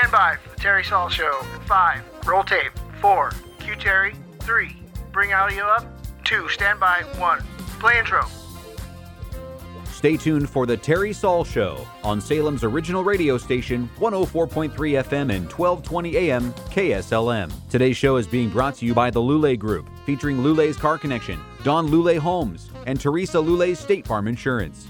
Stand by for the Terry Saul Show. Five, roll tape. Four, cue Terry. Three, bring audio up. Two, stand by. One, play intro. Stay tuned for the Terry Saul Show on Salem's original radio station, 104.3 FM and 1220 AM KSLM. Today's show is being brought to you by the Lulay Group, featuring Lulay's Car Connection, Don Lulay Homes, and Teresa Lulay's State Farm Insurance.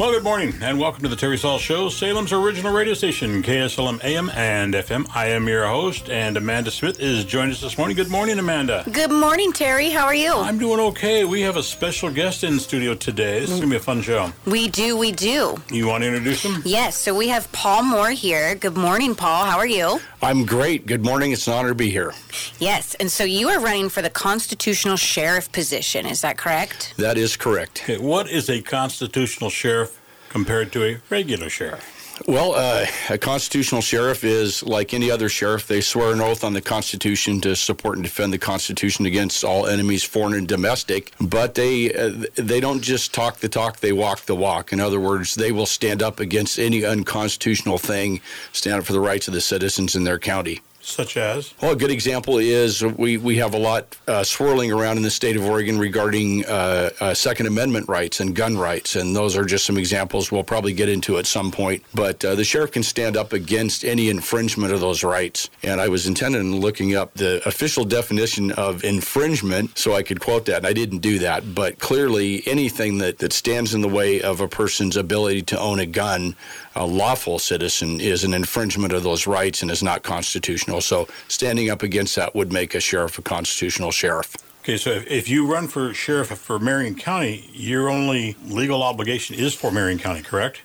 Well, good morning, and welcome to the Terry Saul Show, Salem's original radio station, KSLM AM and FM. I am your host, and Amanda Smith is joining us this morning. Good morning, Amanda. Good morning, Terry. How are you? I'm doing okay. We have a special guest in studio today. This is going to be a fun show. We do, we do. You want to introduce him? Yes, so we have Paul Moore here. Good morning, Paul. How are you? I'm great. Good morning. It's an honor to be here. Yes, and so you are running for the constitutional sheriff position. Is that correct? That is correct. Okay, what is a constitutional sheriff compared to a regular sheriff? Well, uh, a constitutional sheriff is like any other sheriff. They swear an oath on the Constitution to support and defend the Constitution against all enemies, foreign and domestic. But they uh, they don't just talk the talk; they walk the walk. In other words, they will stand up against any unconstitutional thing, stand up for the rights of the citizens in their county. Such as? Well, a good example is we, we have a lot uh, swirling around in the state of Oregon regarding uh, uh, Second Amendment rights and gun rights, and those are just some examples we'll probably get into at some point. But uh, the sheriff can stand up against any infringement of those rights. And I was intending on looking up the official definition of infringement so I could quote that, and I didn't do that. But clearly, anything that, that stands in the way of a person's ability to own a gun, a lawful citizen, is an infringement of those rights and is not constitutional. So standing up against that would make a sheriff a constitutional sheriff. Okay, so if, if you run for sheriff for Marion County, your only legal obligation is for Marion County, correct?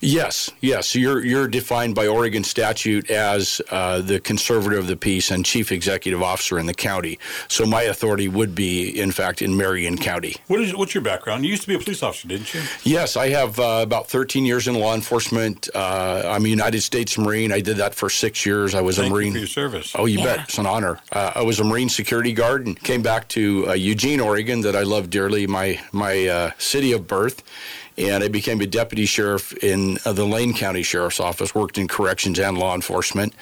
Yes, yes. You're you're defined by Oregon statute as uh, the conservator of the peace and chief executive officer in the county. So my authority would be, in fact, in Marion County. What is what's your background? You used to be a police officer, didn't you? Yes, I have uh, about 13 years in law enforcement. Uh, I'm a United States Marine. I did that for six years. I was Thank a Marine. You for your service. Oh, you Yeah. bet. It's an honor. Uh, I was a Marine security guard and came back to uh, Eugene, Oregon, that I love dearly, my my uh, city of birth. And I became a deputy sheriff in uh, the Lane County Sheriff's Office. Worked in corrections and law enforcement,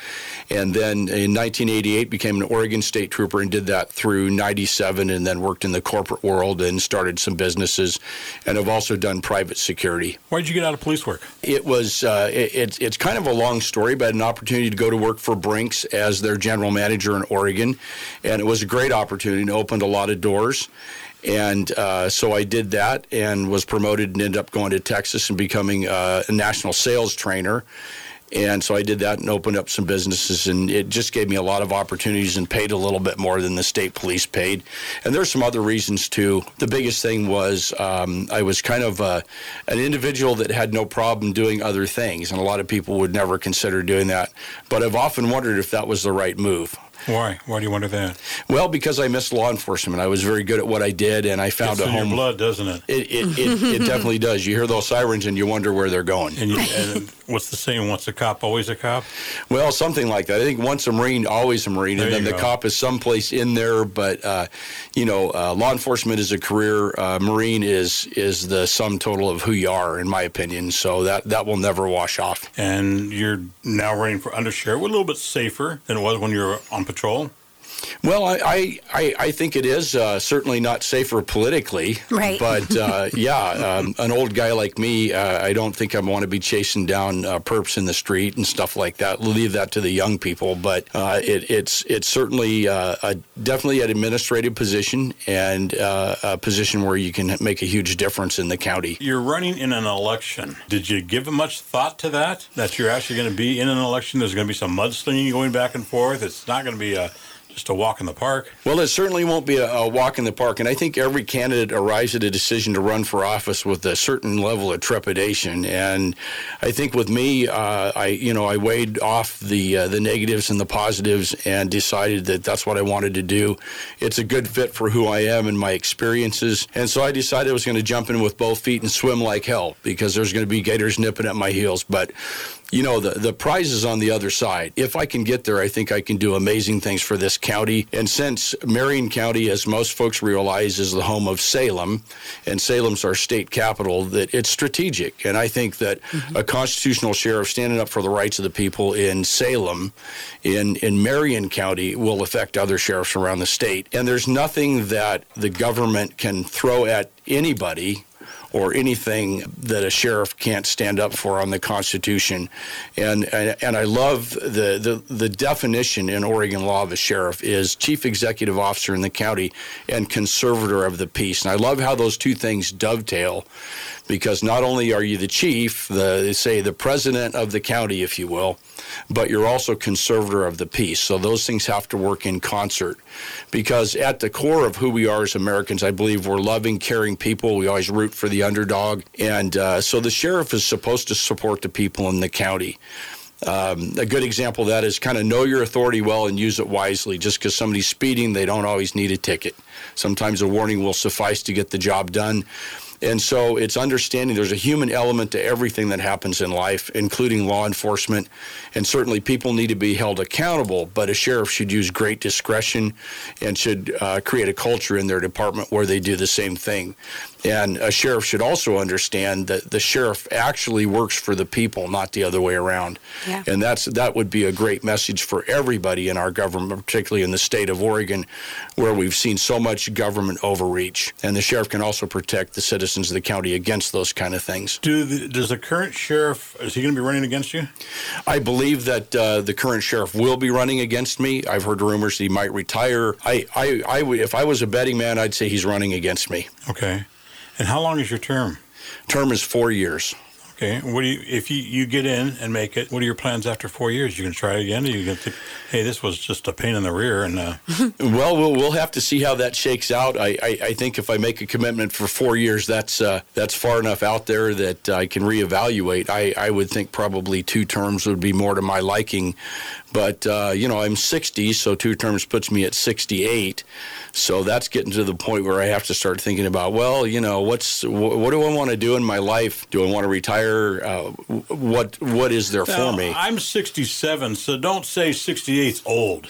and then in 1988 became an Oregon State Trooper and did that through '97, and then worked in the corporate world and started some businesses, and have also done private security. Why did you get out of police work? It was uh, it, it's it's kind of a long story, but an opportunity to go to work for Brinks as their general manager in Oregon, and it was a great opportunity and opened a lot of doors. And uh, so I did that and was promoted and ended up going to Texas and becoming uh, a national sales trainer. And so I did that and opened up some businesses, and it just gave me a lot of opportunities and paid a little bit more than the state police paid. And there's some other reasons too. The biggest thing was um, I was kind of uh, an individual that had no problem doing other things, and a lot of people would never consider doing that. But I've often wondered if that was the right move. Why? Why do you wonder that? Well, because I missed law enforcement. I was very good at what I did, and I found It's a in your home. blood, doesn't it? It, it, it, it definitely does. You hear those sirens and you wonder where they're going. And, you, and what's the saying? Once a cop, always a cop. Well, something like that. I think once a Marine, always a Marine, There and then the cop is someplace in there. But uh, you know, uh, law enforcement is a career. Uh, Marine is is the sum total of who you are, in my opinion. So that that will never wash off. And you're now running for undersheriff. We're a little bit safer than it was when you were on patrol. Well, I I, I, I think it is uh, certainly not safer politically. Right. But uh, yeah, um, an old guy like me, uh, I don't think I want to be chasing down uh, perps in the street and stuff like that. Leave that to the young people. But uh, it, it's it's certainly uh, a, definitely an administrative position and uh, a position where you can make a huge difference in the county. You're running in an election. Did you give much thought to that? That you're actually going to be in an election? There's going to be some mudslinging going back and forth. It's not going to be a just a walk in the park. Well, it certainly won't be a, a walk in the park, and I think every candidate arrives at a decision to run for office with a certain level of trepidation. And I think with me, uh, I you know I weighed off the uh, the negatives and the positives, and decided that that's what I wanted to do. It's a good fit for who I am and my experiences, and so I decided I was going to jump in with both feet and swim like hell because there's going to be gators nipping at my heels. But you know, the, the prize is on the other side. If I can get there, I think I can do amazing things for this county. And since Marion County, as most folks realize, is the home of Salem, and Salem's our state capital, that it's strategic. And I think that mm-hmm. a constitutional sheriff standing up for the rights of the people in Salem, in, in Marion County, will affect other sheriffs around the state. And there's nothing that the government can throw at anybody or anything that a sheriff can't stand up for on the Constitution. And and, and I love the, the, the definition in Oregon law of a sheriff is chief executive officer in the county and conservator of the peace. And I love how those two things dovetail because not only are you the chief, the say the president of the county, if you will, but you're also conservator of the peace. So those things have to work in concert. Because at the core of who we are as Americans, I believe we're loving, caring people. We always root for the underdog. And uh, so the sheriff is supposed to support the people in the county. Um, a good example of that is kind of know your authority well and use it wisely. Just because somebody's speeding, they don't always need a ticket. Sometimes a warning will suffice to get the job done. And so it's understanding there's a human element to everything that happens in life, including law enforcement. And certainly people need to be held accountable, but a sheriff should use great discretion and should uh, create a culture in their department where they do the same thing. And a sheriff should also understand that the sheriff actually works for the people, not the other way around. Yeah. And that's that would be a great message for everybody in our government, particularly in the state of Oregon, where we've seen so much government overreach. And the sheriff can also protect the citizens of the county against those kind of things. Do the, does the current sheriff is he going to be running against you? I believe that uh, the current sheriff will be running against me. I've heard rumors that he might retire. I, I, I would, if I was a betting man, I'd say he's running against me. Okay. And how long is your term? Term is four years. Okay. What do you if you, you get in and make it? What are your plans after four years? You can try it again. Or you can think, hey, this was just a pain in the rear, and uh... well, well, we'll have to see how that shakes out. I, I, I think if I make a commitment for four years, that's uh, that's far enough out there that I can reevaluate. I, I would think probably two terms would be more to my liking, but uh, you know I'm 60, so two terms puts me at 68. So that's getting to the point where I have to start thinking about, well, you know, what's what do I want to do in my life? Do I want to retire? Uh, what what is there now, for me? I'm 67, so don't say 68's old.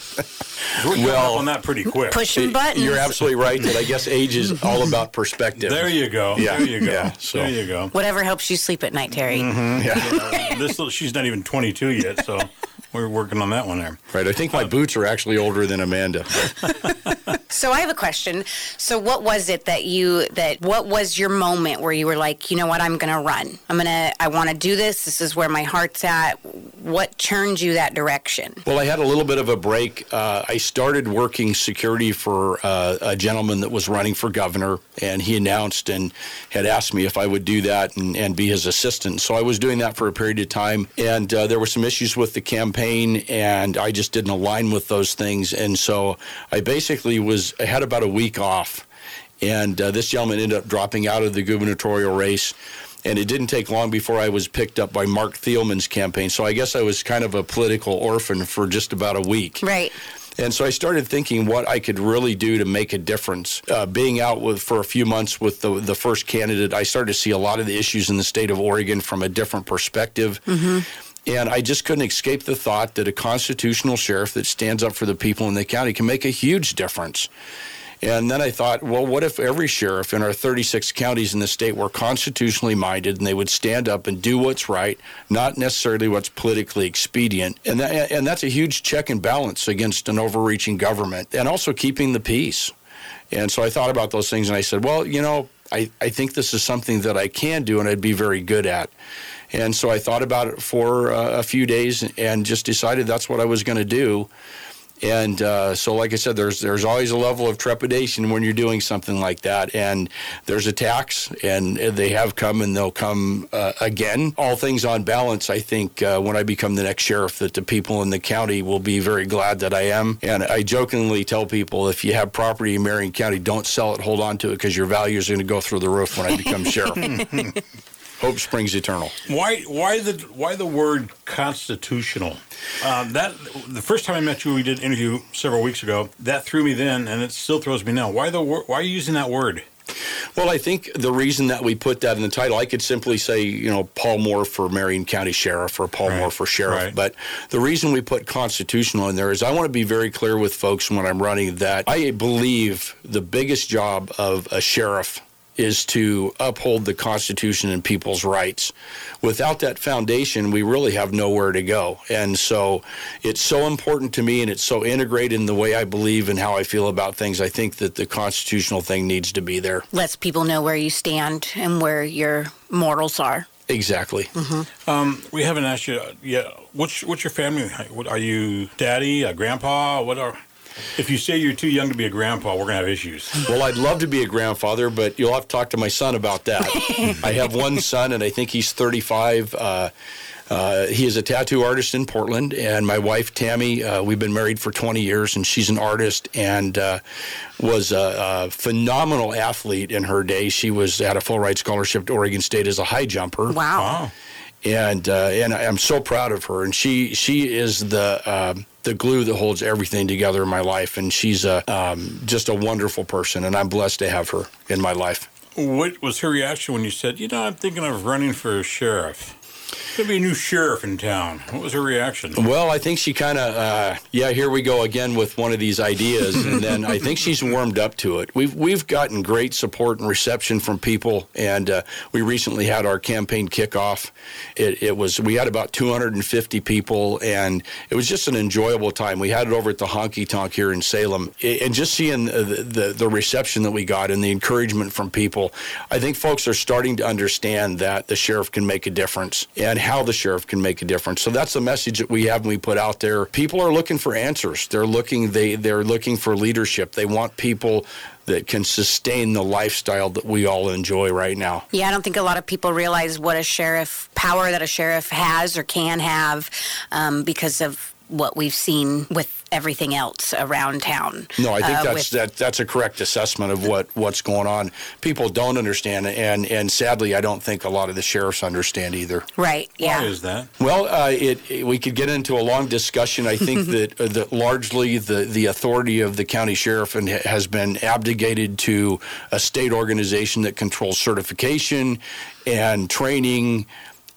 We're well, on that pretty quick. Pushing buttons. You're absolutely right. That I guess age is all about perspective. There you go. Yeah. There you go. Yeah, so. There you go. Whatever helps you sleep at night, Terry. Mm-hmm. Yeah. this little, she's not even 22 yet, so we're working on that one there. Right. I think my boots are actually older than Amanda. so I have a question. So what was it that you that what was your moment where you were like, you know what, I'm going to run. I'm going to I want to do this. This is where my heart's at. What turned you that direction? Well, I had a little bit of a break. Uh, I started working security for uh, a gentleman that was running for governor, and he announced and had asked me if I would do that and, and be his assistant. So I was doing that for a period of time, and uh, there were some issues with the campaign campaign, and I just didn't align with those things. And so I basically was I had about a week off, and uh, this gentleman ended up dropping out of the gubernatorial race. And it didn't take long before I was picked up by Marc Thielman's campaign. So I guess I was kind of a political orphan for just about a week. Right. And so I started thinking what I could really do to make a difference. Uh, being out with for a few months with the the first candidate, I started to see a lot of the issues in the state of Oregon from a different perspective. Mm-hmm. And I just couldn't escape the thought that a constitutional sheriff that stands up for the people in the county can make a huge difference. And then I thought, well, what if every sheriff in our 36 counties in the state were constitutionally minded and they would stand up and do what's right, not necessarily what's politically expedient? And, that, and that's a huge check and balance against an overreaching government and also keeping the peace. And so I thought about those things and I said, well, you know, I, I think this is something that I can do and I'd be very good at. And so I thought about it for uh, a few days and just decided that's what I was going to do. And uh, so, like I said, there's there's always a level of trepidation when you're doing something like that. And there's attacks, and they have come, and they'll come uh, again. All things on balance, I think uh, when I become the next sheriff, that the people in the county will be very glad that I am. And I jokingly tell people, if you have property in Marion County, don't sell it, hold on to it, because your values are going to go through the roof when I become sheriff. Hope springs eternal. Why? Why the? Why the word constitutional? Um, that the first time I met you, we did an interview several weeks ago. That threw me then, and it still throws me now. Why the? Why are you using that word? Well, I think the reason that we put that in the title, I could simply say, you know, Paul Moore for Marion County Sheriff or Paul Right. Moore for Sheriff. Right. But the reason we put constitutional in there is I want to be very clear with folks when I'm running that I believe the biggest job of a sheriff is to uphold the Constitution and people's rights. Without that foundation, we really have nowhere to go. And so it's so important to me and it's so integrated in the way I believe and how I feel about things. I think that the constitutional thing needs to be there. Lets people know where you stand and where your morals are. Exactly. Um, we haven't asked you yet. What's what's your family? What, are you daddy, a grandpa? What are? If you say you're too young to be a grandpa, we're gonna have issues. Well, I'd love to be a grandfather, but you'll have to talk to my son about that. I have one son, and I think he's 35. Uh, uh, he is a tattoo artist in Portland, and my wife Tammy. Uh, we've been married for 20 years, and she's an artist and uh, was a, a phenomenal athlete in her day. She was at a full ride scholarship to Oregon State as a high jumper Wow. Wow. and uh, and I'm so proud of her. And she she is the um, the glue that holds everything together in my life. And she's a um, just a wonderful person, and I'm blessed to have her in my life. What was her reaction when you said, "You know, I'm thinking of running for sheriff"? There'll be a new sheriff in town. What was her reaction? Well, I think she kind of, uh, yeah, here we go again with one of these ideas, and then I think she's warmed up to it. We've we've gotten great support and reception from people, and uh, we recently had our campaign kickoff. It, it was we had about 250 people, and it was just an enjoyable time. We had it over at the Honky Tonk here in Salem, and just seeing the, the the reception that we got and the encouragement from people, I think folks are starting to understand that the sheriff can make a difference and how the sheriff can make a difference. So that's the message that we have and we put out there. People are looking for answers. They're looking they they're looking for leadership. They want people that can sustain the lifestyle that we all enjoy right now. Yeah, I don't think a lot of people realize what a sheriff power that a sheriff has or can have um, because of what we've seen with everything else around town. No, I think Uh, that's with- that that's a correct assessment of what what's going on. People don't understand and and sadly, I don't think a lot of the sheriffs understand either. right. Yeah. Why is that? Well, uh, it, it- we could get into a long discussion. I think that, uh, that largely the, the authority of the county sheriff and has been abdicated to a state organization that controls certification and training.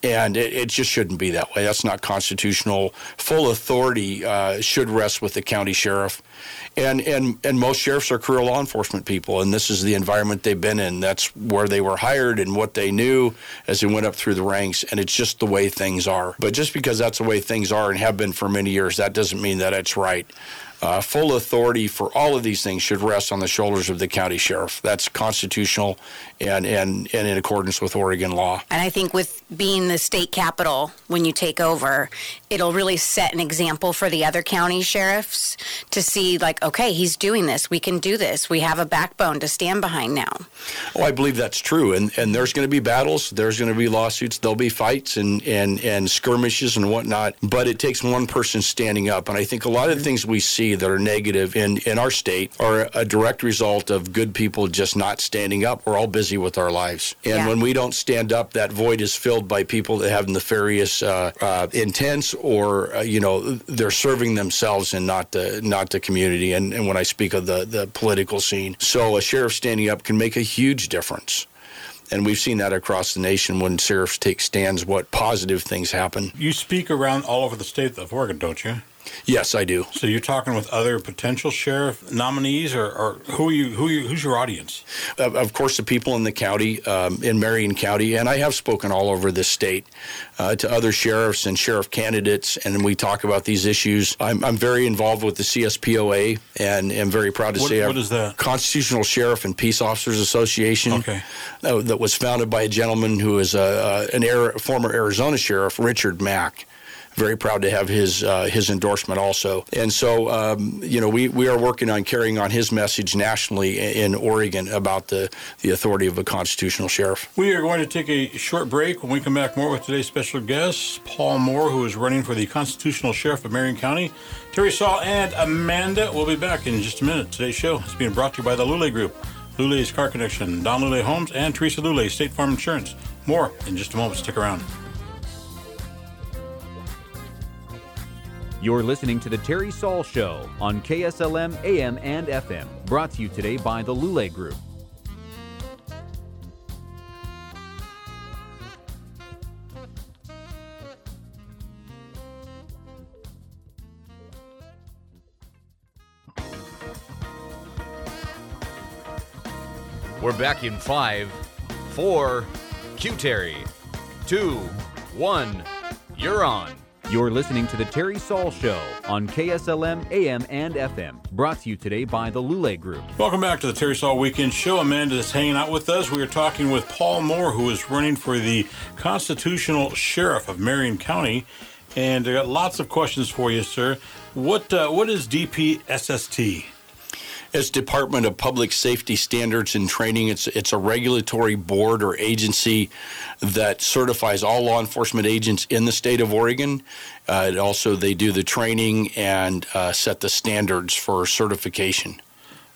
And it, it just shouldn't be that way. That's not constitutional. Full authority uh, should rest with the county sheriff, and and and most sheriffs are career law enforcement people, and this is the environment they've been in. That's where they were hired and what they knew as they went up through the ranks, and it's just the way things are. But just because that's the way things are and have been for many years, that doesn't mean that it's right. Uh, full authority for all of these things should rest on the shoulders of the county sheriff. That's constitutional and, and, and in accordance with Oregon law. And I think with being the state capital when you take over, it'll really set an example for the other county sheriffs to see, like, okay, he's doing this. We can do this. We have a backbone to stand behind now. Oh, I believe that's true. And and there's going to be battles. There's going to be lawsuits. There'll be fights and, and, and skirmishes and whatnot. But it takes one person standing up. And I think a lot of the things we see that are negative in, in our state are a direct result of good people just not standing up. We're all busy with our lives. And Yeah. when we don't stand up, that void is filled by people that have nefarious uh, uh, intents or, uh, you know, they're serving themselves and not the, not the community. And, and when I speak of the, the political scene. So a sheriff standing up can make a huge difference. And we've seen that across the nation when sheriffs take stands, what positive things happen. You speak around all over the state of Oregon, don't you? Yes, I do. So you're talking with other potential sheriff nominees, or, or who are you? Who are you, who's your audience? Of, of course, the people in the county, um, in Marion County, and I have spoken all over the state uh, to other sheriffs and sheriff candidates, and we talk about these issues. I'm, I'm very involved with the CSPOA, and am very proud to What- say what is that? Constitutional Sheriff and Peace Officers Association. Okay. uh, that was founded by a gentleman who is a, an Ari- former Arizona sheriff, Richard Mack. Very proud to have his uh, his endorsement also, and so um, you know we, we are working on carrying on his message nationally in Oregon about the the authority of a constitutional sheriff. We are going to take a short break. When we come back, more with today's special guest, Paul Moore, who is running for the constitutional sheriff of Marion County. Terry Saul and Amanda will be back in just a minute. Today's show is being brought to you by the Lulay Group, Lulay's Car Connection, Don Lulay Homes, and Teresa Lulay, State Farm Insurance. More in just a moment. Stick around. You're listening to The Terry Saul Show on KSLM AM and FM, brought to you today by the Lulay Group. We're back in five, four, cue Terry, two, one, you're on. You're listening to The Terry Saul Show on KSLM AM and FM. Brought to you today by the Lulay Group. Welcome back to the Terry Saul Weekend Show. Amanda is hanging out with us. We are talking with Paul Moore, who is running for the constitutional sheriff of Marion County. And I got lots of questions for you, sir. What uh, what is DPSST? It's Department of Public Safety Standards and Training. It's it's a regulatory board or agency that certifies all law enforcement agents in the state of Oregon. Uh, also, they do the training and uh, set the standards for certification.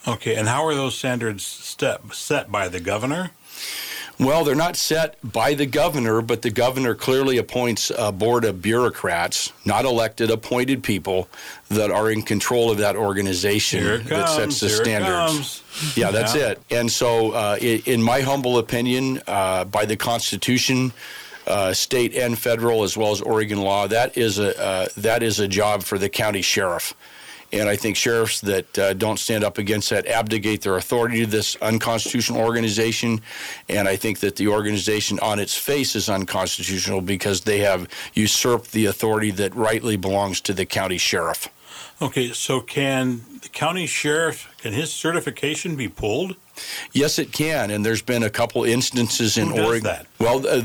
Okay, and how are those standards step, set by the governor? Well, they're not set by the governor, but the governor clearly appoints a board of bureaucrats, not elected, appointed people that are in control of that organization it that sets the here it standards. comes. Yeah, that's Yeah. it. And so, uh, in my humble opinion, uh, by the Constitution, uh, state and federal, as well as Oregon law, that is a uh, that is a job for the county sheriff. And I think sheriffs that uh, don't stand up against that abdicate their authority to this unconstitutional organization. And I think that the organization on its face is unconstitutional because they have usurped the authority that rightly belongs to the county sheriff. Okay, so can the county sheriff, can his certification be pulled? Yes, it can, and there's been a couple instances in Oregon. that? Well, the,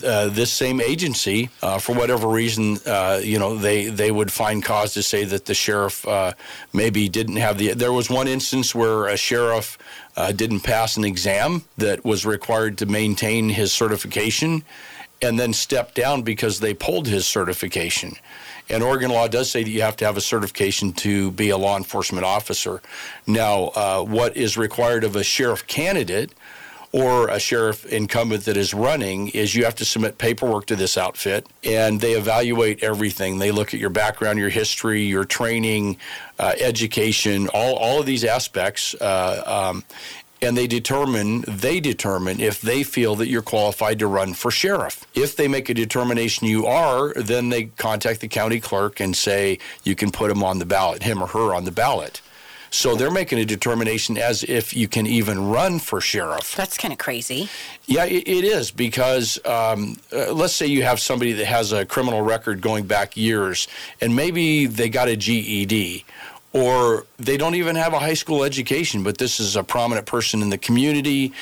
the uh, this same agency, uh, for whatever reason, uh, you know, they they would find cause to say that the sheriff uh, maybe didn't have the. There was one instance where a sheriff uh, didn't pass an exam that was required to maintain his certification, and then stepped down because they pulled his certification. And Oregon law does say that you have to have a certification to be a law enforcement officer. Now, uh, what is required of a sheriff candidate or a sheriff incumbent that is running is you have to submit paperwork to this outfit and they evaluate everything. They look at your background, your history, your training, uh, education, all, all of these aspects. Uh, um, and they determine they determine if they feel that you're qualified to run for sheriff. If they make a determination you are, then they contact the county clerk and say you can put him on the ballot, him or her on the ballot. So they're making a determination as if you can even run for sheriff. That's kind of crazy. Yeah, it, it is because um, uh, let's say you have somebody that has a criminal record going back years, and maybe they got a GED, or they don't even have a high school education, but this is a prominent person in the community,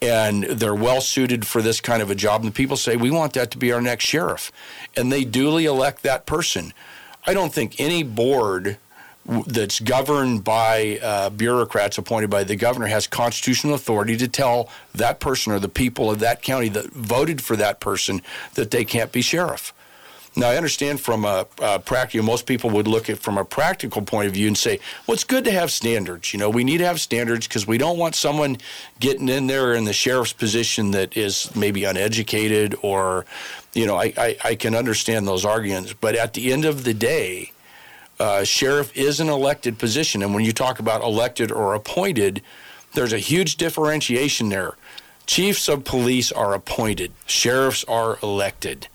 and they're well suited for this kind of a job. And the people say we want that to be our next sheriff, and they duly elect that person. I don't think any board that's governed by uh, bureaucrats appointed by the governor has constitutional authority to tell that person or the people of that county that voted for that person that they can't be sheriff. Now, I understand from a, a practical, most people would look at from a practical point of view and say, well, it's good to have standards. You know, we need to have standards because we don't want someone getting in there in the sheriff's position that is maybe uneducated or, you know, I, I, I can understand those arguments. But at the end of the day, uh, sheriff is an elected position. And when you talk about elected or appointed, there's a huge differentiation there. Chiefs of police are appointed, sheriffs are elected.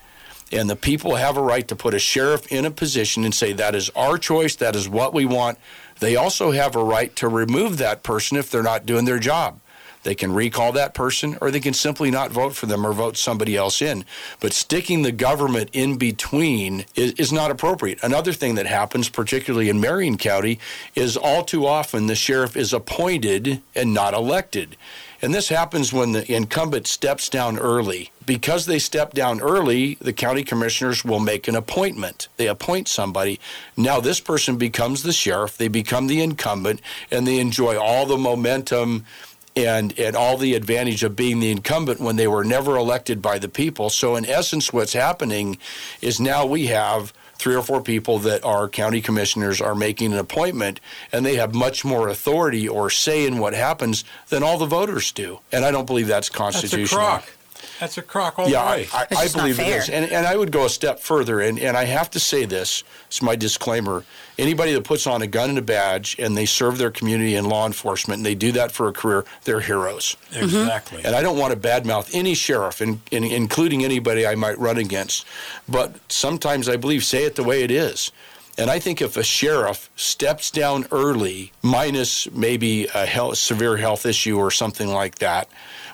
And the people have a right to put a sheriff in a position and say, that is our choice, that is what we want. They also have a right to remove that person if they're not doing their job. They can recall that person or they can simply not vote for them or vote somebody else in. But sticking the government in between is, is not appropriate. Another thing that happens, particularly in Marion County, is all too often the sheriff is appointed and not elected. And this happens when the incumbent steps down early. Because they step down early, the county commissioners will make an appointment. They appoint somebody. Now, this person becomes the sheriff, they become the incumbent, and they enjoy all the momentum and, and all the advantage of being the incumbent when they were never elected by the people. So, in essence, what's happening is now we have three or four people that are county commissioners are making an appointment and they have much more authority or say in what happens than all the voters do. And I don't believe that's That's a constitutional. crock. That's a crock all Yeah, the I, way. I, It's I believe it fair. is. And, and I would go a step further, and, and I have to say this it's my disclaimer. Anybody that puts on a gun and a badge and they serve their community in law enforcement and they do that for a career, they're heroes. Mm-hmm. exactly. And I don't want to badmouth any sheriff, in, in, including anybody I might run against. But sometimes I believe say it the way it is. And I think if a sheriff steps down early, minus maybe a health, severe health issue or something like that,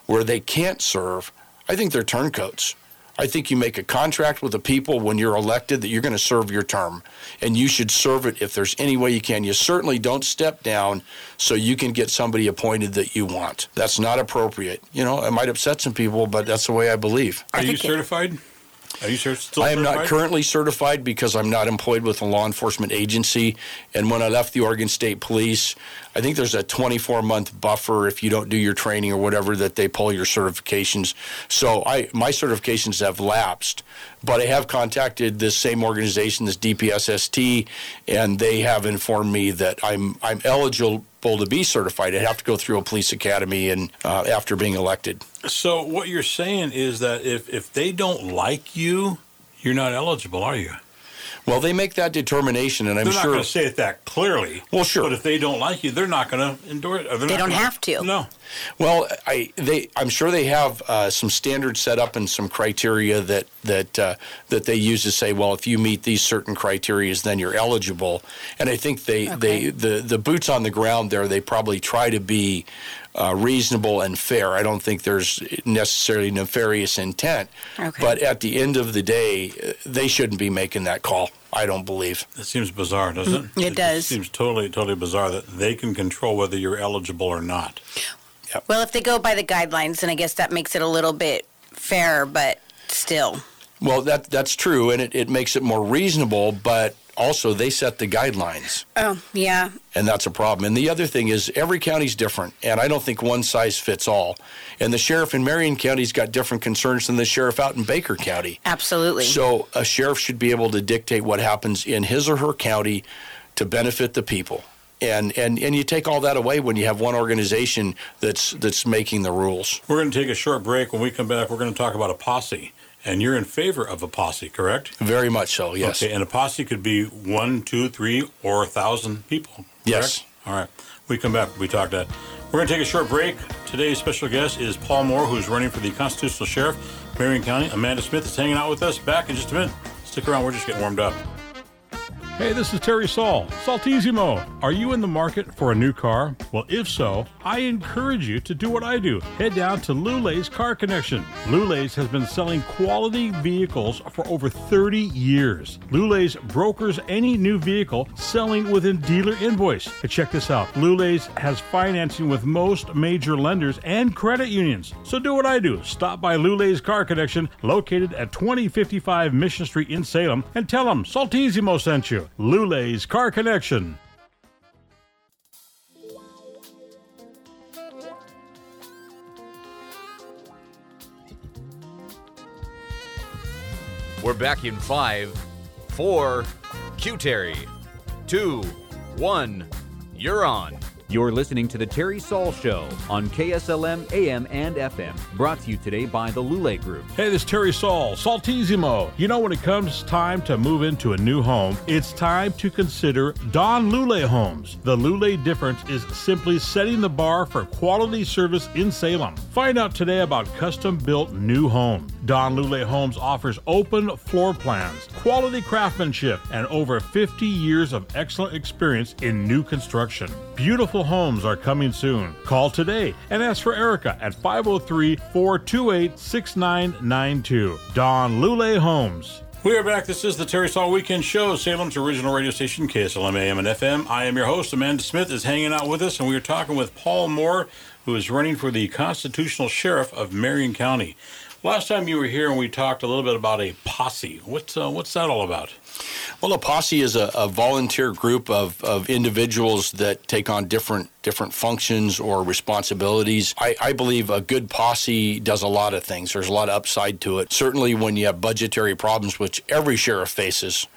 where they can't serve, I think they're turncoats. I think you make a contract with the people when you're elected that you're going to serve your term, and you should serve it if there's any way you can. You certainly don't step down so you can get somebody appointed that you want. That's not appropriate. You know, it might upset some people, but that's the way I believe. Are you certified? Are you cer- still I am not currently certified because I'm not employed with a law enforcement agency. And when I left the Oregon State Police, I think there's a 24 month buffer if you don't do your training or whatever that they pull your certifications. So I my certifications have lapsed, but I have contacted this same organization, this DPSST, and they have informed me that I'm I'm eligible to be certified. I have to go through a police academy and uh, after being elected. So what you're saying is that if if they don't like you, you're not eligible, are you? Well, they make that determination, and I'm sure. They're not going to say it that clearly. Well, sure. But if they don't like you, they're not going to endorse. Or they're They not don't gonna- have to. No. Well, I they I'm sure they have uh, some standards set up and some criteria that that uh, that they use to say, well, if you meet these certain criteria, then you're eligible. And I think they they the the boots on the ground there, they probably try to be uh, reasonable and fair. I don't think there's necessarily nefarious intent. Okay. But at the end of the day, uh, they shouldn't be making that call. I don't believe. It seems bizarre, doesn't it? Mm, it just does. seems totally, totally bizarre that they can control whether you're eligible or not. Well, if they go by the guidelines, then I guess that makes it a little bit fairer, but still. Well, that that's true, and it, it makes it more reasonable. But also, they set the guidelines. Oh, yeah. and that's a problem. And the other thing is every county's different, and I don't think one size fits all. And the sheriff in Marion County's got different concerns than the sheriff out in Baker County. Absolutely. So a sheriff should be able to dictate what happens in his or her county to benefit the people. And, and and you take all that away when you have one organization that's that's making the rules. We're going to take a short break. When we come back, we're going to talk about a posse. And you're in favor of a posse, correct? Very much so. Yes. Okay, and a posse could be one, two, three, or a thousand people. correct? Yes. All right. We come back. We talk that. We're going to take a short break. Today's special guest is Paul Moore, who's running for the constitutional sheriff, Marion County. Amanda Smith is hanging out with us. Back in just a minute. Stick around. We're just getting warmed up. Hey, this is Terry Saul, Saltissimo. Are you in the market for a new car? Well, if so, I encourage you to do what I do. Head down to Lulay's Car Connection. Lulay's has been selling quality vehicles for over 30 years. Lulay's brokers any new vehicle selling within dealer invoice. But check this out. Lulay's has financing with most major lenders and credit unions. So do what I do. Stop by Lulay's Car Connection, located at 2055 Mission Street in Salem, and tell them Saltissimo sent you. Lulay's Car Connection. We're back in five, four, cue Terry, two, one, you're on. You're listening to The Terry Saul Show on KSLM AM and FM, brought to you today by the Lulay Group. Hey, this is Terry Saul, Saltissimo. You know, when it comes time to move into a new home, it's time to consider Don Lulay Homes. The Lulay difference is simply setting the bar for quality service in Salem. Find out today about custom built new homes. Don Lulay Homes offers open floor plans, quality craftsmanship, and over 50 years of excellent experience in new construction. Beautiful homes are coming soon. Call today and ask for Erica at 503 428 6992. Don Lulay Homes. We are back. This is the Terry Saul Weekend Show, Salem's original radio station, KSLM AM and FM. I am your host. Amanda Smith is hanging out with us, and we are talking with Paul Moore, who is running for the constitutional sheriff of Marion County. Last time you were here, and we talked a little bit about a posse. What's uh, what's that all about? Well, a posse is a, a volunteer group of, of individuals that take on different different functions or responsibilities. I, I believe a good posse does a lot of things. There's a lot of upside to it. Certainly, when you have budgetary problems, which every sheriff faces,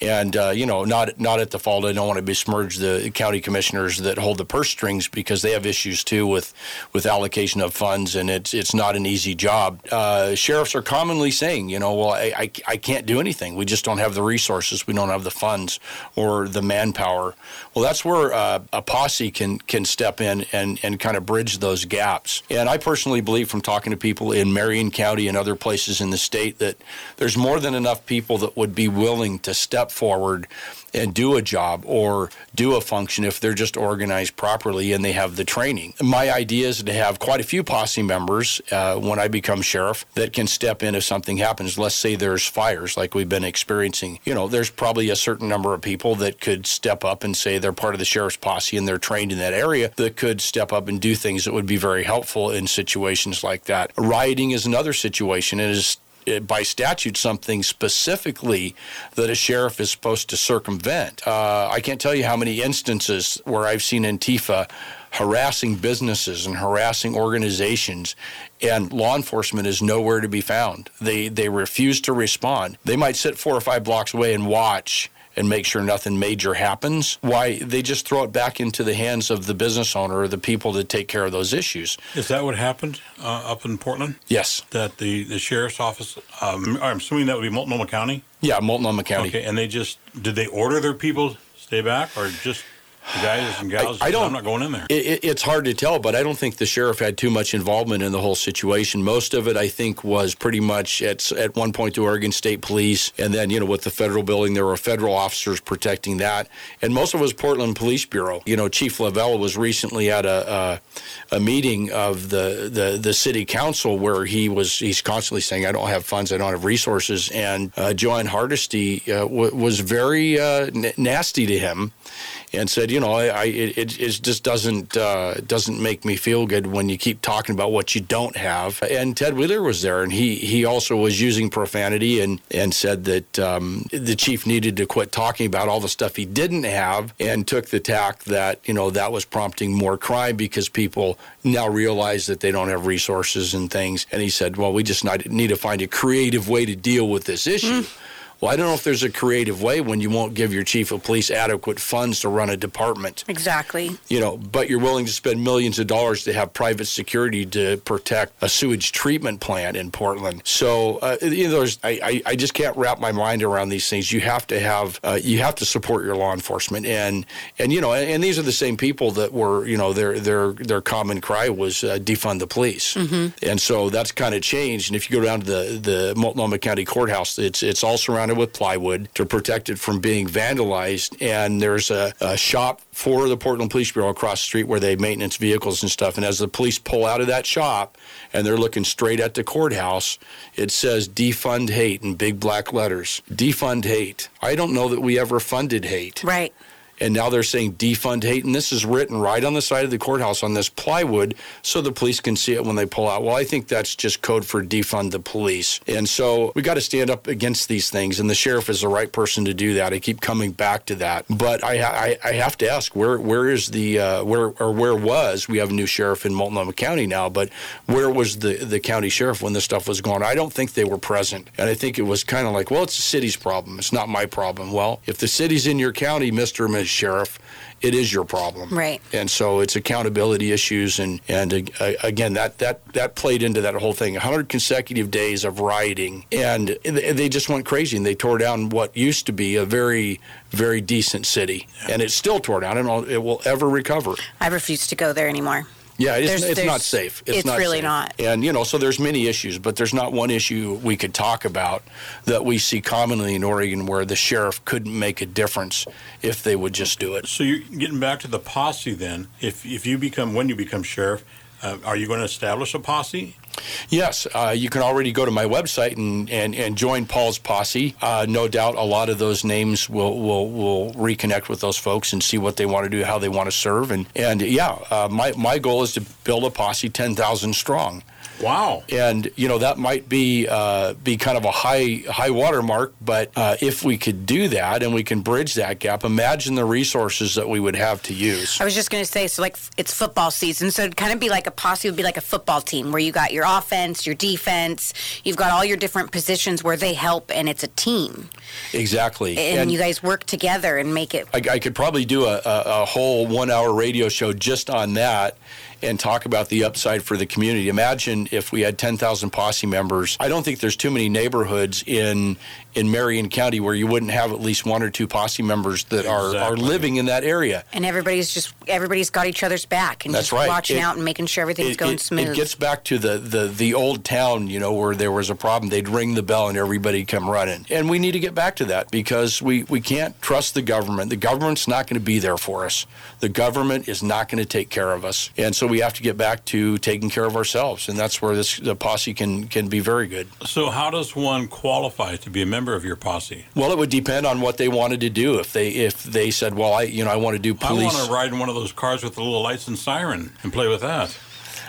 and uh, you know, not not at the fault. I don't want to besmirch the county commissioners that hold the purse strings because they have issues too with with allocation of funds, and it's it's not an easy job. Uh, sheriffs are commonly saying, you know, well, I, I I can't do anything. We just don't have the resources. We don't have the funds or the manpower. Well, that's where uh, a posse can can step in and and kind of bridge those gaps. And I personally believe, from talking to people in Marion County and other places in the state, that there's more than enough people that would be willing to step step forward and do a job or do a function if they're just organized properly and they have the training. My idea is to have quite a few posse members uh, when I become sheriff that can step in if something happens. Let's say there's fires like we've been experiencing. You know, there's probably a certain number of people that could step up and say they're part of the sheriff's posse and they're trained in that area that could step up and do things that would be very helpful in situations like that. Rioting is another situation. It is by statute something specifically that a sheriff is supposed to circumvent. Uh, I can't tell you how many instances where I've seen Antifa harassing businesses and harassing organizations and law enforcement is nowhere to be found. They they refuse to respond. They might sit 4 or 5 blocks away and watch and make sure nothing major happens. Why they just throw it back into the hands of the business owner or the people that take care of those issues. Is that what happened uh, up in Portland? Yes. That the, the sheriff's office, um, I'm assuming that would be Multnomah County? Yeah, Multnomah County. Okay, and they just, did they order their people stay back or just the guys and gals? I, I don't. I'm not going in there. It, it's hard to tell, but I don't think the sheriff had too much involvement in the whole situation. Most of it, I think, was pretty much at at one point to Oregon State Police, and then you know with the federal building, there were federal officers protecting that, and most of it was Portland Police Bureau. You know, Chief Lovell was recently at a a, a meeting of the, the the city council where he was he's constantly saying, "I don't have funds, I don't have resources," and uh, Jo Ann Hardesty uh, w- was very uh, n- nasty to him and said, you know, I, I it, it just doesn't uh, doesn't make me feel good when you keep talking about what you don't have. And Ted Wheeler was there, and he he also was using profanity and and said that um, the chief needed to quit talking about all the stuff he didn't have, and took the tack that you know that was prompting more crime because people now realize that they don't have resources and things. And he said, well, we just need to find a creative way to deal with this issue. Mm. Well, I don't know if there's a creative way when you won't give your chief of police adequate funds to run a department. Exactly. You know, but you're willing to spend millions of dollars to have private security to protect a sewage treatment plant in Portland. So, uh, you know, I, I, I, just can't wrap my mind around these things. You have to have, uh, you have to support your law enforcement, and and you know, and, and, these are the same people that were, you know, their their their common cry was uh, defund the police, mm-hmm. and so that's kind of changed. And if you go down to the the Multnomah County Courthouse, it's it's all surrounded with plywood to protect it from being vandalized. And there's a, a shop for the Portland Police Bureau across the street where they maintenance vehicles and stuff. And as the police pull out of that shop and they're looking straight at the courthouse, it says defund hate in big black letters. Defund hate. I don't know that we ever funded hate. Right and now they're saying defund hate, and this is written right on the side of the courthouse on this plywood so the police can see it when they pull out. Well, I think that's just code for defund the police. And so we got to stand up against these things, and the sheriff is the right person to do that. I keep coming back to that. But I, I, I have to ask, where where is the, uh, where or where was, we have a new sheriff in Multnomah County now, but where was the, the county sheriff when this stuff was going on? I don't think they were present. And I think it was kind of like, well, it's the city's problem. It's not my problem. Well, if the city's in your county, Mr. Ms. Sheriff, it is your problem. Right. And so it's accountability issues, and and uh, again that that that played into that whole thing. 100 consecutive days of rioting, and they just went crazy, and they tore down what used to be a very very decent city, yeah. and it's still tore down. I don't know it will ever recover. I refuse to go there anymore. Yeah, it's, it's not safe. It's, it's not really safe. not. And you know, so there's many issues, but there's not one issue we could talk about that we see commonly in Oregon where the sheriff couldn't make a difference if they would just do it. So you're getting back to the posse then. If if you become when you become sheriff, uh, are you going to establish a posse? Yes, uh, you can already go to my website and, and, and join Paul's posse. Uh, no doubt a lot of those names will, will, will reconnect with those folks and see what they want to do, how they want to serve. And, and yeah, uh, my, my goal is to build a posse 10,000 strong. Wow! And you know that might be uh, be kind of a high high water mark, but uh, if we could do that and we can bridge that gap, imagine the resources that we would have to use. I was just going to say, so like it's football season, so it'd kind of be like a posse would be like a football team where you got your offense, your defense, you've got all your different positions where they help, and it's a team. Exactly. And, and you guys work together and make it. I, I could probably do a, a, a whole one hour radio show just on that and talk about the upside for the community. Imagine if we had 10,000 posse members. I don't think there's too many neighborhoods in in Marion County where you wouldn't have at least one or two posse members that are, are living in that area. And everybody's just everybody's got each other's back and That's just right. watching It- out and making sure everything's it, going it- smooth. It gets back to the, the, the old town, you know, where there was a problem. They'd ring the bell and everybody'd come running. And we need to get back to that because we, we can't trust the government. The government's not going to be there for us. The government is not going to take care of us. And so we have to get back to taking care of ourselves. And that's where this the posse can, can be very good. So, how does one qualify to be a member of your posse? Well, it would depend on what they wanted to do. If they if they said, well, I you know I want to do police. I want to ride in one of those cars with the little lights and siren and play with that.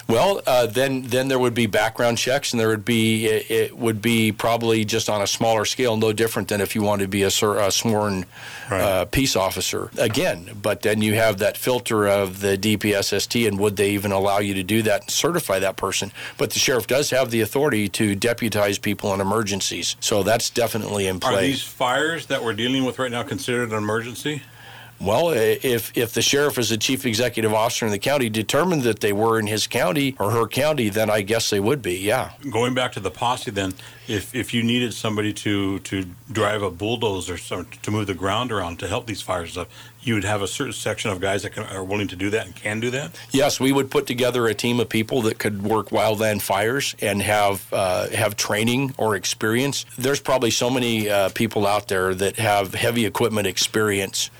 Well, uh, then then there would be background checks, and there would be it, it would be probably just on a smaller scale, no different than if you wanted to be a, a sworn Right. uh, peace officer. Again, but then you have that filter of the DPSST, and would they even allow you to do that and certify that person? But the sheriff does have the authority to deputize people in emergencies, so that's definitely in place. Are these fires that we're dealing with right now considered an emergency? Well, if if the sheriff is the chief executive officer in the county determined that they were in his county or her county, then I guess they would be. Yeah. Going back to the posse, then, if, if you needed somebody to, to drive a bulldozer or some, to move the ground around to help these fires stuff, you would have a certain section of guys that can, are willing to do that and can do that. Yes, we would put together a team of people that could work wildland fires and have uh, have training or experience. There's probably so many uh, people out there that have heavy equipment experience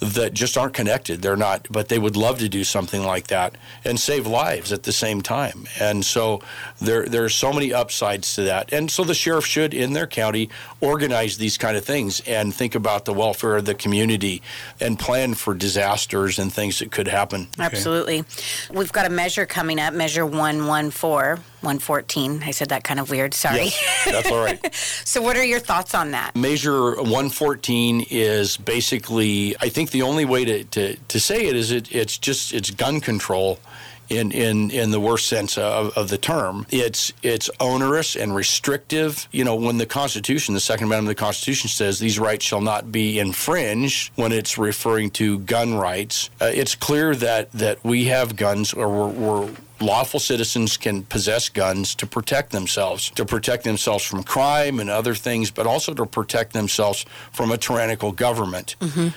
that just aren't connected. They're not, but they would love to do something like that and save lives at the same time. And so there there are so many upsides to that. And so the sheriff should, in their county, organize these kind of things and think about the welfare of the community and plan for disasters and things that could happen. Absolutely. We've got a measure coming up, measure 114, 114. I said that kind of weird. Sorry. Yes, that's all right. so, what are your thoughts on that? Measure 114 is basically, I think the only way to, to, to say it is it, it's just it's gun control in, in, in the worst sense of, of the term. It's it's onerous and restrictive. You know, when the Constitution, the Second Amendment of the Constitution says these rights shall not be infringed when it's referring to gun rights, uh, it's clear that, that we have guns or we're, we're lawful citizens can possess guns to protect themselves, to protect themselves from crime and other things, but also to protect themselves from a tyrannical government. Mm-hmm.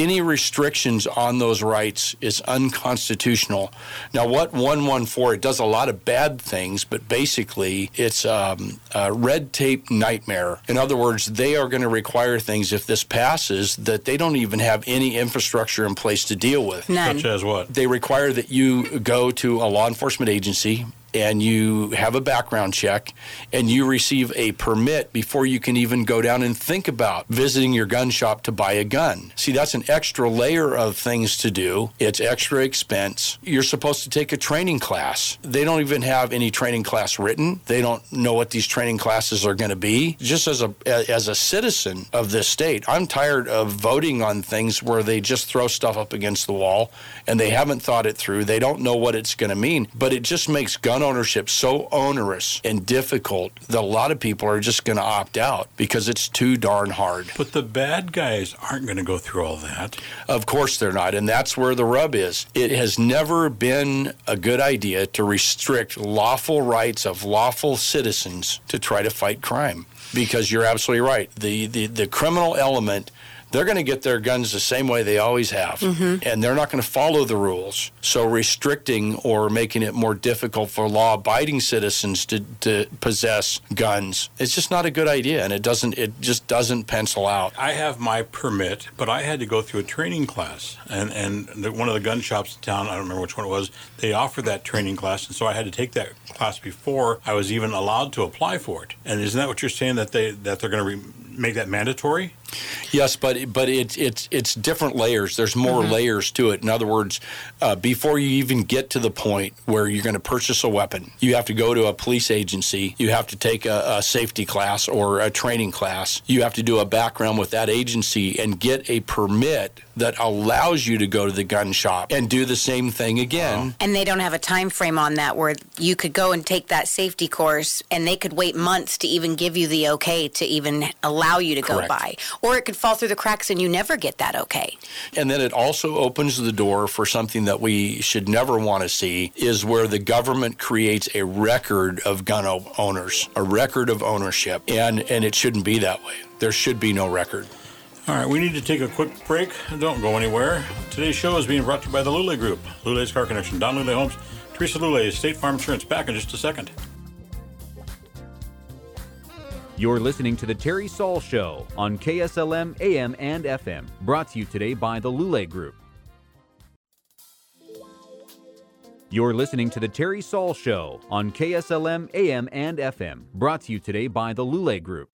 Any restrictions on those rights is unconstitutional. Now, what 114, it does a lot of bad things, but basically it's um, a red tape nightmare. In other words, they are going to require things if this passes that they don't even have any infrastructure in place to deal with None. Such as what? they require that you go to a law enforcement agency and you have a background check and you receive a permit before you can even go down and think about visiting your gun shop to buy a gun. See, that's an extra layer of things to do. It's extra expense. You're supposed to take a training class. They don't even have any training class written. They don't know what these training classes are going to be. Just as a as a citizen of this state, I'm tired of voting on things where they just throw stuff up against the wall and they haven't thought it through. They don't know what it's going to mean, but it just makes gun ownership so onerous and difficult that a lot of people are just going to opt out because it's too darn hard. But the bad guys aren't going to go through all that. Of course they're not, and that's where the rub is. It has never been a good idea to restrict lawful rights of lawful citizens to try to fight crime. Because you're absolutely right. The the, the criminal element they're going to get their guns the same way they always have, mm-hmm. and they're not going to follow the rules. So, restricting or making it more difficult for law abiding citizens to, to possess guns, it's just not a good idea, and it doesn't, it just doesn't pencil out. I have my permit, but I had to go through a training class, and and the, one of the gun shops in town, I don't remember which one it was, they offered that training class, and so I had to take that class before I was even allowed to apply for it. And isn't that what you're saying that they that they're going to re- make that mandatory? Yes, but but it's it's it's different layers. There's more layers to it. In other words, uh, before you even get to the point where you're going to purchase a weapon, you have to go to a police agency. You have to take a, a safety class or a training class. You have to do a background with that agency and get a permit that allows you to go to the gun shop and do the same thing again. And they don't have a time frame on that where you could go and take that safety course and they could wait months to even give you the okay to even allow you to go Correct. by. Or it could fall through the cracks and you never get that okay. And then it also opens the door for something that we should never want to see is where the government creates a record of gun owners, a record of ownership. And, and it shouldn't be that way. There should be no record. All right, we need to take a quick break. Don't go anywhere. Today's show is being brought to you by the Lulay Group, Lulay's Car Connection, Don Lulay Homes, Teresa Lulay, State Farm Insurance. Back in just a second. You're listening to the Terry Saul Show on KSLM AM and FM, brought to you today by the Lulay Group. You're listening to the Terry Saul Show on KSLM AM and FM, brought to you today by the Lulay Group.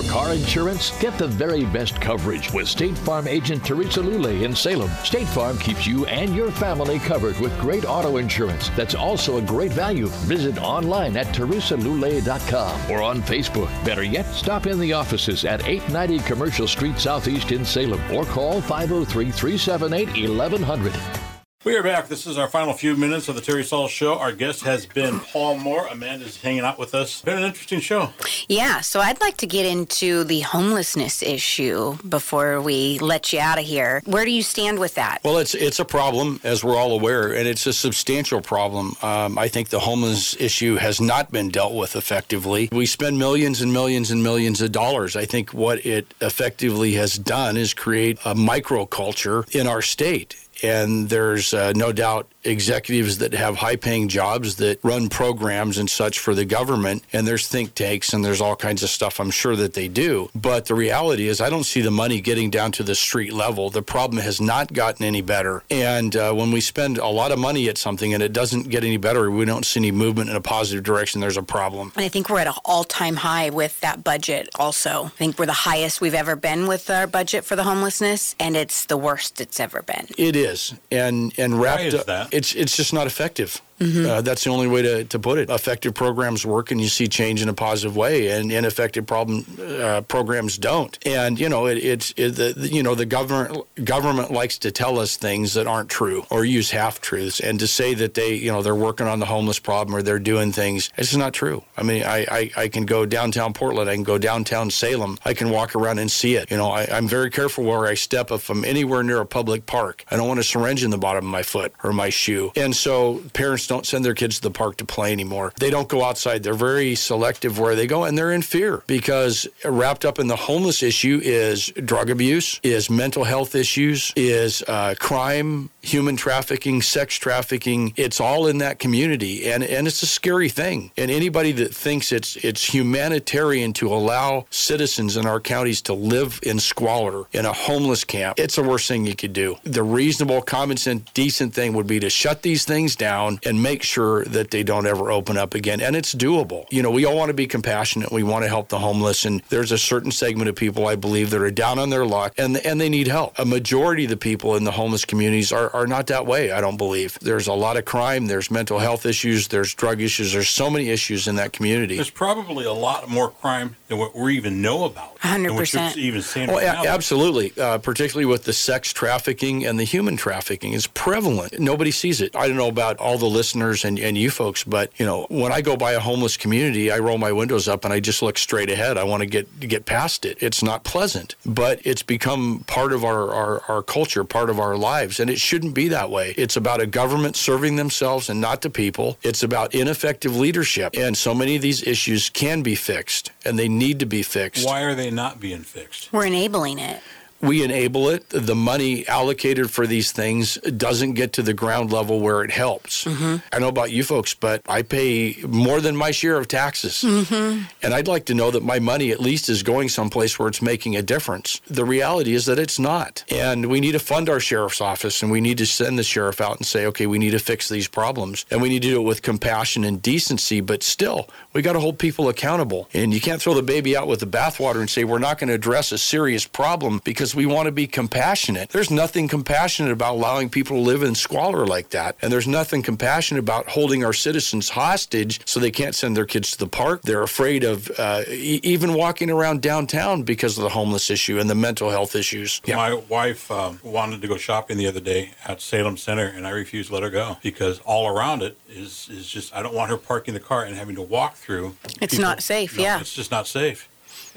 For car insurance? Get the very best coverage with State Farm agent Teresa Lulay in Salem. State Farm keeps you and your family covered with great auto insurance that's also a great value. Visit online at teresalulay.com or on Facebook. Better yet, stop in the offices at 890 Commercial Street Southeast in Salem or call 503 378 1100. We are back. This is our final few minutes of the Terry Saul Show. Our guest has been Paul Moore. Amanda's hanging out with us. Been an interesting show. Yeah, so I'd like to get into the homelessness issue before we let you out of here. Where do you stand with that? Well, it's it's a problem, as we're all aware, and it's a substantial problem. Um, I think the homeless issue has not been dealt with effectively. We spend millions and millions and millions of dollars. I think what it effectively has done is create a microculture in our state and there's uh, no doubt executives that have high paying jobs that run programs and such for the government and there's think tanks and there's all kinds of stuff I'm sure that they do. But the reality is I don't see the money getting down to the street level. The problem has not gotten any better. And uh, when we spend a lot of money at something and it doesn't get any better we don't see any movement in a positive direction there's a problem. And I think we're at an all-time high with that budget also. I think we're the highest we've ever been with our budget for the homelessness and it's the worst it's ever been. It is and and wrapped up it's it's just not effective. Mm-hmm. Uh, that's the only way to, to put it. Effective programs work, and you see change in a positive way, and ineffective problem uh, programs don't. And you know, it, it's it, the you know the government government likes to tell us things that aren't true or use half truths, and to say that they you know they're working on the homeless problem or they're doing things. It's not true. I mean, I, I, I can go downtown Portland, I can go downtown Salem, I can walk around and see it. You know, I, I'm very careful where I step if I'm anywhere near a public park. I don't want a syringe in the bottom of my foot or my shoe, and so parents don't send their kids to the park to play anymore. They don't go outside. They're very selective where they go, and they're in fear because wrapped up in the homeless issue is drug abuse, is mental health issues, is uh, crime, human trafficking, sex trafficking. It's all in that community, and and it's a scary thing. And anybody that thinks it's it's humanitarian to allow citizens in our counties to live in squalor in a homeless camp, it's the worst thing you could do. The reasonable, common sense, decent thing would be to shut these things down and make sure sure that they don't ever open up again. And it's doable. You know, we all want to be compassionate. We want to help the homeless. And there's a certain segment of people, I believe, that are down on their luck and, and they need help. A majority of the people in the homeless communities are, are not that way, I don't believe. There's a lot of crime, there's mental health issues, there's drug issues, there's so many issues in that community. There's probably a lot more crime than what we even know about. 100%. even saying oh, right a- absolutely. Uh, particularly with the sex trafficking and the human trafficking is prevalent. Nobody sees it. I don't know about all the listeners and, and you folks, but you know, when I go by a homeless community, I roll my windows up and I just look straight ahead. I want to get get past it. It's not pleasant, but it's become part of our, our, our culture, part of our lives, and it shouldn't be that way. It's about a government serving themselves and not the people. It's about ineffective leadership, and so many of these issues can be fixed, and they need to be fixed. Why are they not being fixed? We're enabling it we enable it. The money allocated for these things doesn't get to the ground level where it helps. Mm-hmm. I know about you folks, but I pay more than my share of taxes. Mm-hmm. And I'd like to know that my money at least is going someplace where it's making a difference. The reality is that it's not. And we need to fund our sheriff's office and we need to send the sheriff out and say, okay, we need to fix these problems. And we need to do it with compassion and decency, but still, we got to hold people accountable. And you can't throw the baby out with the bathwater and say, we're not going to address a serious problem because we want to be compassionate. There's nothing compassionate about allowing people to live in squalor like that. And there's nothing compassionate about holding our citizens hostage so they can't send their kids to the park. They're afraid of uh, e- even walking around downtown because of the homeless issue and the mental health issues. My wife um, wanted to go shopping the other day at Salem Center, and I refused to let her go because all around it is is just I don't want her parking the car and having to walk through. It's not safe, No, yeah. it's just not safe.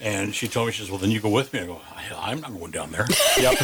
And she told me, she says, "Well, then you go with me." I go, "I'm not going down there." Yep.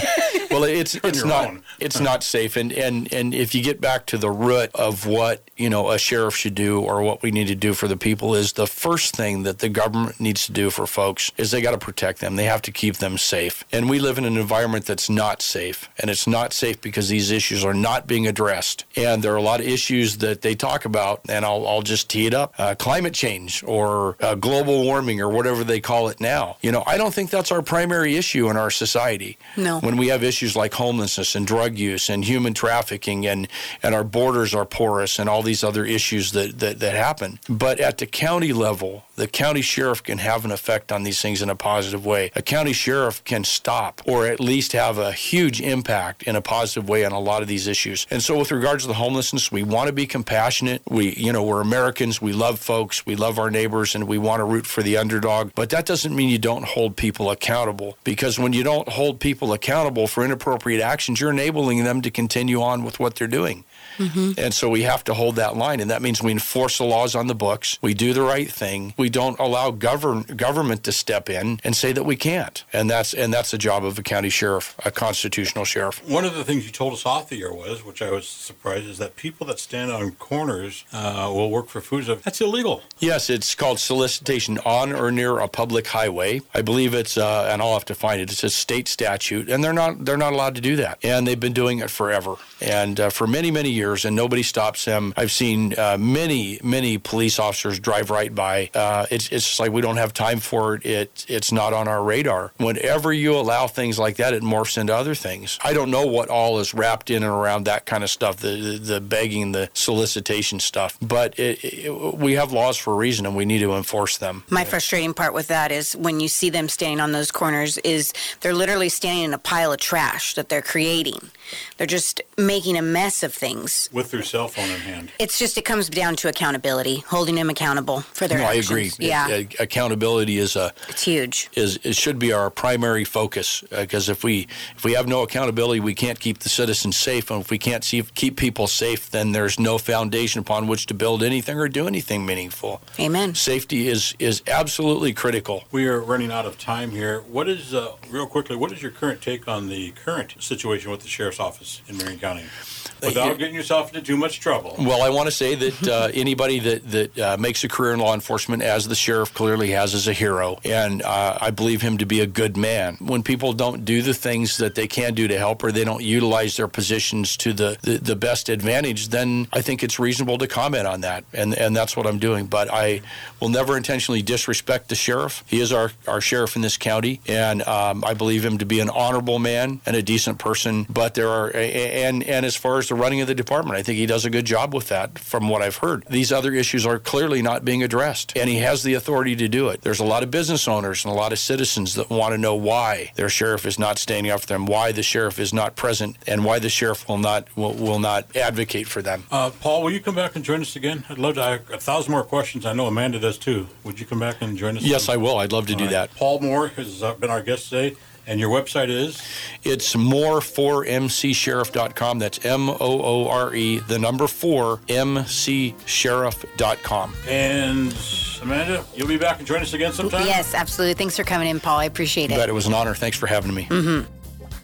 Well, it's it's not own. it's not safe, and and and if you get back to the root of what you know a sheriff should do or what we need to do for the people is the first thing that the government needs to do for folks is they got to protect them. They have to keep them safe, and we live in an environment that's not safe, and it's not safe because these issues are not being addressed, and there are a lot of issues that they talk about, and I'll I'll just tee it up: uh, climate change or uh, global warming or whatever they call it now. You know, I don't think that's our primary issue in our society No. when we have issues like homelessness and drug use and human trafficking and, and our borders are porous and all these other issues that, that, that happen. But at the county level, the county sheriff can have an effect on these things in a positive way. A county sheriff can stop or at least have a huge impact in a positive way on a lot of these issues. And so with regards to the homelessness, we want to be compassionate. We, you know, we're Americans. We love folks. We love our neighbors and we want to root for the underdog. But that doesn't mean you don't hold people accountable because when you don't hold people accountable for inappropriate actions, you're enabling them to continue on with what they're doing. Mm-hmm. And so we have to hold that line. And that means we enforce the laws on the books. We do the right thing. We don't allow govern, government to step in and say that we can't. And that's and that's the job of a county sheriff, a constitutional sheriff. One of the things you told us off the air was, which I was surprised, is that people that stand on corners uh, will work for food. That's illegal. Yes, it's called solicitation on or near a public highway. I believe it's, uh, and I'll have to find it. It's a state statute, and they're not they're not allowed to do that. And they've been doing it forever, and uh, for many many years, and nobody stops them. I've seen uh, many many police officers drive right by. Uh, it's it's just like we don't have time for it. It it's not on our radar. Whenever you allow things like that, it morphs into other things. I don't know what all is wrapped in and around that kind of stuff, the the, the begging, the solicitation stuff, but it, it, we have laws for a reason, and we need to enforce them. My frustrating part with that is when you see them standing on those corners is they're literally standing in a pile of trash that they're creating. They're just making a mess of things. with their cell phone in hand. It's just it comes down to accountability, holding them accountable for their No, I actions. Agree. Yeah, It- uh, accountability is a it's huge. is it should be our primary focus because if we if we have no accountability, we can't keep the citizens safe, and if we can't see, keep people safe, then there's no foundation upon which to build anything or do anything meaningful. Amen. Safety is is absolutely critical. We are running out of time here. What is, uh, real quickly, what is your current take on the current situation with the sheriff's office in Marion County? Without getting yourself into too much trouble. Well, I want to say that uh, anybody that that uh, makes a career in law enforcement, as the sheriff clearly has, is a hero, and uh, I believe him to be a good man. When people don't do the things that they can do to help, or they don't utilize their positions to the, the, the best advantage, then I think it's reasonable to comment on that, and and that's what I'm doing. But I will never intentionally disrespect the sheriff. He is our our sheriff in this county, and um, I believe him to be an honorable man and a decent person. But there are and and as far as the running of the department, I think he does a good job with that. From what I've heard, these other issues are clearly not being addressed, and he has the authority to do it. There's a lot of business owners and a lot of citizens that want to know why their sheriff is not standing up for them, why the sheriff is not present, and why the sheriff will not will, will not advocate for them. Uh, Paul, will you come back and join us again? I'd love to. I have a thousand more questions. I know Amanda does too. Would you come back and join us? Yes, I will. I'd love to do All right. that. Paul Moore has uh, been our guest today, and your website is It's more4mcsheriff.com. That's M O O R E, the number four, mcsheriff.com. and Amanda. You'll be back and join us again sometime. Yes, absolutely. Thanks for coming in, Paul. I appreciate it. But it was an honor. Thanks for having me. Mm-hmm.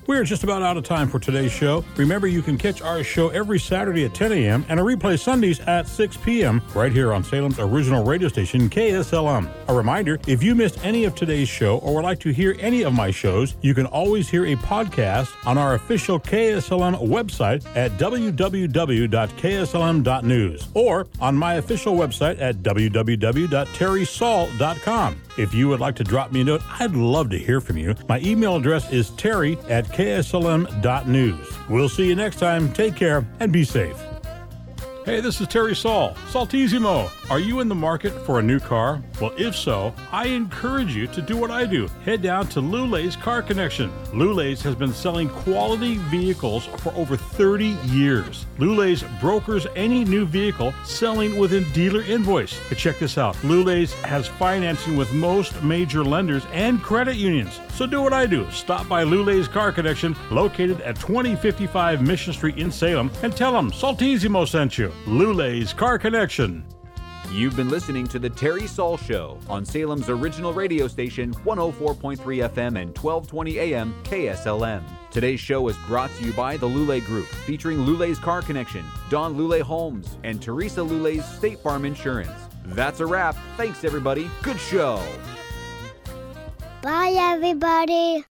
We are just about out of time for today's show. Remember, you can catch our show every Saturday at 10 a.m. and a replay Sundays at 6 p.m. right here on Salem's original radio station, KSLM. A reminder if you missed any of today's show or would like to hear any of my shows, you can always hear a podcast on our official KSLM website at www.kslm.news or on my official website at www.terrysalt.com. If you would like to drop me a note, I'd love to hear from you. My email address is terry at kslm.news. We'll see you next time. Take care and be safe. Hey, this is Terry Saul, Saltissimo. Are you in the market for a new car? Well, if so, I encourage you to do what I do. Head down to Lulay's Car Connection. Lulay's has been selling quality vehicles for over 30 years. Lulay's brokers any new vehicle selling within dealer invoice. But check this out Lulay's has financing with most major lenders and credit unions. So do what I do. Stop by Lulay's Car Connection, located at 2055 Mission Street in Salem, and tell them Saltissimo sent you. Lulay's Car Connection. You've been listening to The Terry Saul Show on Salem's original radio station, 104.3 FM and 1220 AM KSLM. Today's show is brought to you by the Lulay Group, featuring Lulay's Car Connection, Don Lulay Homes, and Teresa Lulay's State Farm Insurance. That's a wrap. Thanks, everybody. Good show. Bye, everybody.